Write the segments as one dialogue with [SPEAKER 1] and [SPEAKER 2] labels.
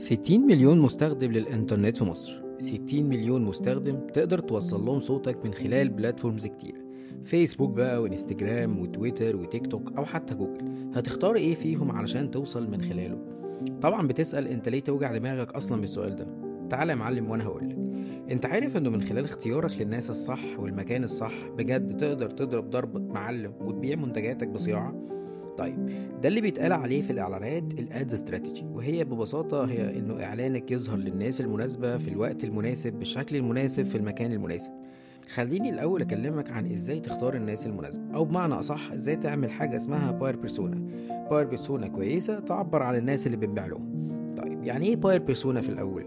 [SPEAKER 1] 60 مليون مستخدم للإنترنت في مصر. 60 مليون مستخدم تقدر توصل لهم صوتك من خلال بلاتفورمز كتير. فيسبوك بقى وإنستجرام وتويتر وتيك توك أو حتى جوجل. هتختار إيه فيهم علشان توصل من خلاله؟ طبعا بتسأل أنت ليه توجع دماغك أصلا بالسؤال ده. تعالى يا معلم وأنا هقولك أنت عارف إنه من خلال اختيارك للناس الصح والمكان الصح بجد تقدر تضرب ضرب معلم وتبيع منتجاتك بصياعة؟ طيب ده اللي بيتقال عليه في الإعلانات الأدز استراتيجي وهي ببساطة هي إنه إعلانك يظهر للناس المناسبة في الوقت المناسب بالشكل المناسب في المكان المناسب. خليني الأول أكلمك عن إزاي تختار الناس المناسبة أو بمعنى أصح إزاي تعمل حاجة اسمها باير بيرسونا باير بيرسونا كويسة تعبر عن الناس اللي بنبيع لهم. طيب يعني إيه باير بيرسونا في الأول؟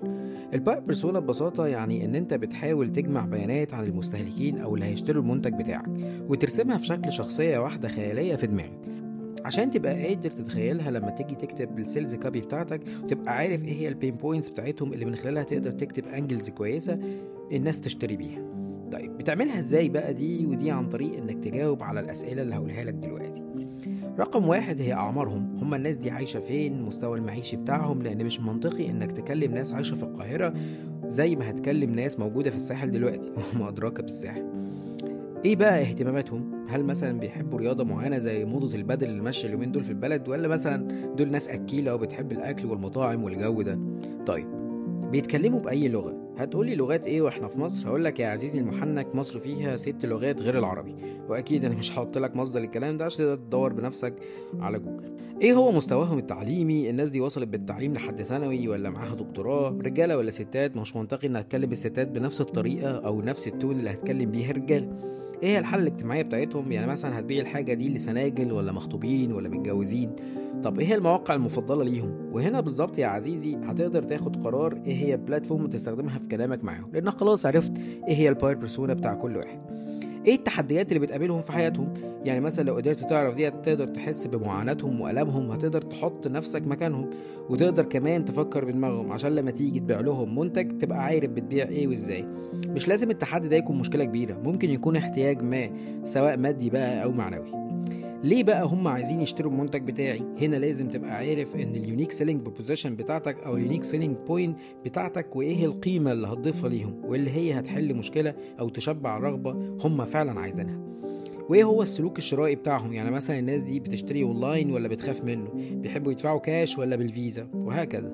[SPEAKER 1] الباير بيرسونا ببساطة يعني إن أنت بتحاول تجمع بيانات عن المستهلكين أو اللي هيشتروا المنتج بتاعك وترسمها في شكل شخصية واحدة خيالية في دماغك. عشان تبقى قادر تتخيلها لما تيجي تكتب ال sales copy بتاعتك وتبقى عارف إيه هي ال pain points بتاعتهم اللي من خلالها تقدر تكتب angles كويسة الناس تشتري بيها. طيب بتعملها إزاي بقى دي؟ ودي عن طريق انك تجاوب على الأسئلة اللي هقولها لك دلوقتي. رقم واحد هي أعمارهم. هم الناس دي عايشة فين؟ مستوى المعيشي بتاعهم. لأن مش منطقي إنك تكلم ناس عايشة في القاهرة زي ما هتكلم ناس موجودة في الساحل دلوقتي. وما أدراك بالساحل. إيه بقى اهتماماتهم؟ هل مثلا بيحبوا رياضة معينة زي موضة البدل اللي ماشيه اليومين دول في البلد ولا مثلا دول ناس أكيلة وبتحب الأكل والمطاعم والجو ده؟ طيب بيتكلموا بأي لغة؟ هتقولي لغات إيه وإحنا في مصر؟ هقول لك يا عزيزي المحنك مصر فيها ست لغات غير العربي. وأكيد أنا مش هحط لك مصدر الكلام ده عشان تقدر تدور بنفسك على جوجل. إيه هو مستواهم التعليمي؟ الناس دي وصلت بالتعليم لحد ثانوي ولا معاها دكتوراه؟ رجالة ولا ستات؟ مش منطقي ان هتكلم الستات بنفس الطريقة أو نفس التون اللي هتكلم بيها الرجاله إيه هي الحالة الاجتماعية بتاعتهم؟ يعني مثلا هتبيع الحاجة دي لسناجل ولا مخطوبين ولا متجوزين؟ طب إيه هي المواقع المفضلة ليهم؟ وهنا بالظبط يا عزيزي هتقدر تاخد قرار إيه هي البلاتفورم تستخدمها في كلامك معاهم لأنك خلاص عرفت إيه هي الباير بيرسونا بتاع كل واحد. إيه التحديات اللي بتقابلهم في حياتهم؟ يعني مثلا لو قدرت تعرف دي تقدر تحس بمعاناتهم والامهم هتقدر تحط نفسك مكانهم وتقدر كمان تفكر بدماغهم عشان لما تيجي تبيع لهم منتج تبقى عارف بتبيع إيه وإزاي. مش لازم التحدي ده يكون مشكلة كبيرة ممكن يكون احتياج ما سواء مادي بقى أو معنوي. ليه بقى هم عايزين يشتروا المنتج بتاعي؟ هنا لازم تبقى عارف إن ال unique selling proposition بتاعتك أو ال unique selling point بتاعتك وإيه القيمة اللي هتضيفها ليهم واللي هي هتحل مشكلة أو تشبع رغبة هم فعلا عايزينها. وإيه هو السلوك الشرائي بتاعهم؟ يعني مثلا الناس دي بتشتري اونلاين ولا بتخاف منه؟ بيحبوا يدفعوا كاش ولا بالفيزا؟ وهكذا.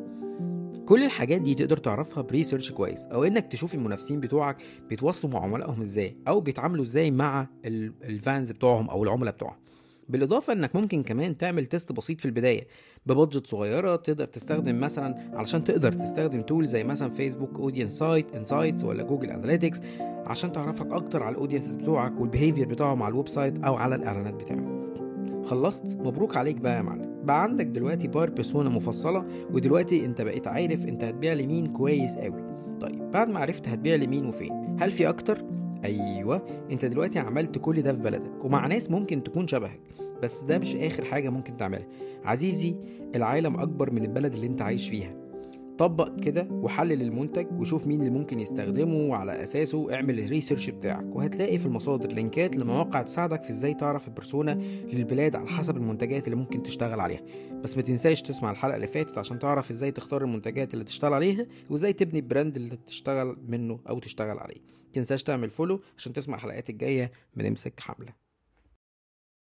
[SPEAKER 1] كل الحاجات دي تقدر تعرفها ب research كويس أو إنك تشوف المنافسين بتوعك بيتواصلوا مع عملائهم إزاي أو بيتعاملوا إزاي مع ال fans بتوعهم أو العملاء بتوعهم. بالإضافة إنك ممكن كمان تعمل test بسيط في البداية ب budget صغيرة تقدر تستخدم مثلا علشان تقدر تستخدم tool زي مثلا Facebook audience سايت insights ولا Google Analytics عشان تعرفك أكتر على ال audience بتوعك وال behavior بتاعهم على ال website أو على الإعلانات بتاعك خلصت؟ مبروك عليك بقى يا معلم. بقى عندك دلوقتي buyer persona مفصلة ودلوقتي أنت بقيت عارف أنت هتبيع لمين كويس قوي طيب بعد ما عرفت هتبيع لمين وفين هل في أكتر؟ أيوه أنت دلوقتي عملت كل ده في بلدك ومع ناس ممكن تكون شبهك بس ده مش آخر حاجة ممكن تعملها. عزيزي العالم أكبر من البلد اللي أنت عايش فيها. طبق كده وحلل المنتج وشوف مين اللي ممكن يستخدمه وعلى أساسه اعمل الريسيرش بتاعك. وهتلاقي في المصادر لينكات لمواقع تساعدك في إزاي تعرف البرسونا للبلاد على حسب المنتجات اللي ممكن تشتغل عليها. بس ما تنساش تسمع الحلقة اللي فاتت عشان تعرف إزاي تختار المنتجات اللي تشتغل عليها وإزاي تبني ال brand اللي تشتغل منه أو تشتغل عليه. تنساش تعمل follow عشان تسمع الحلقات الجاية من امسك حملة.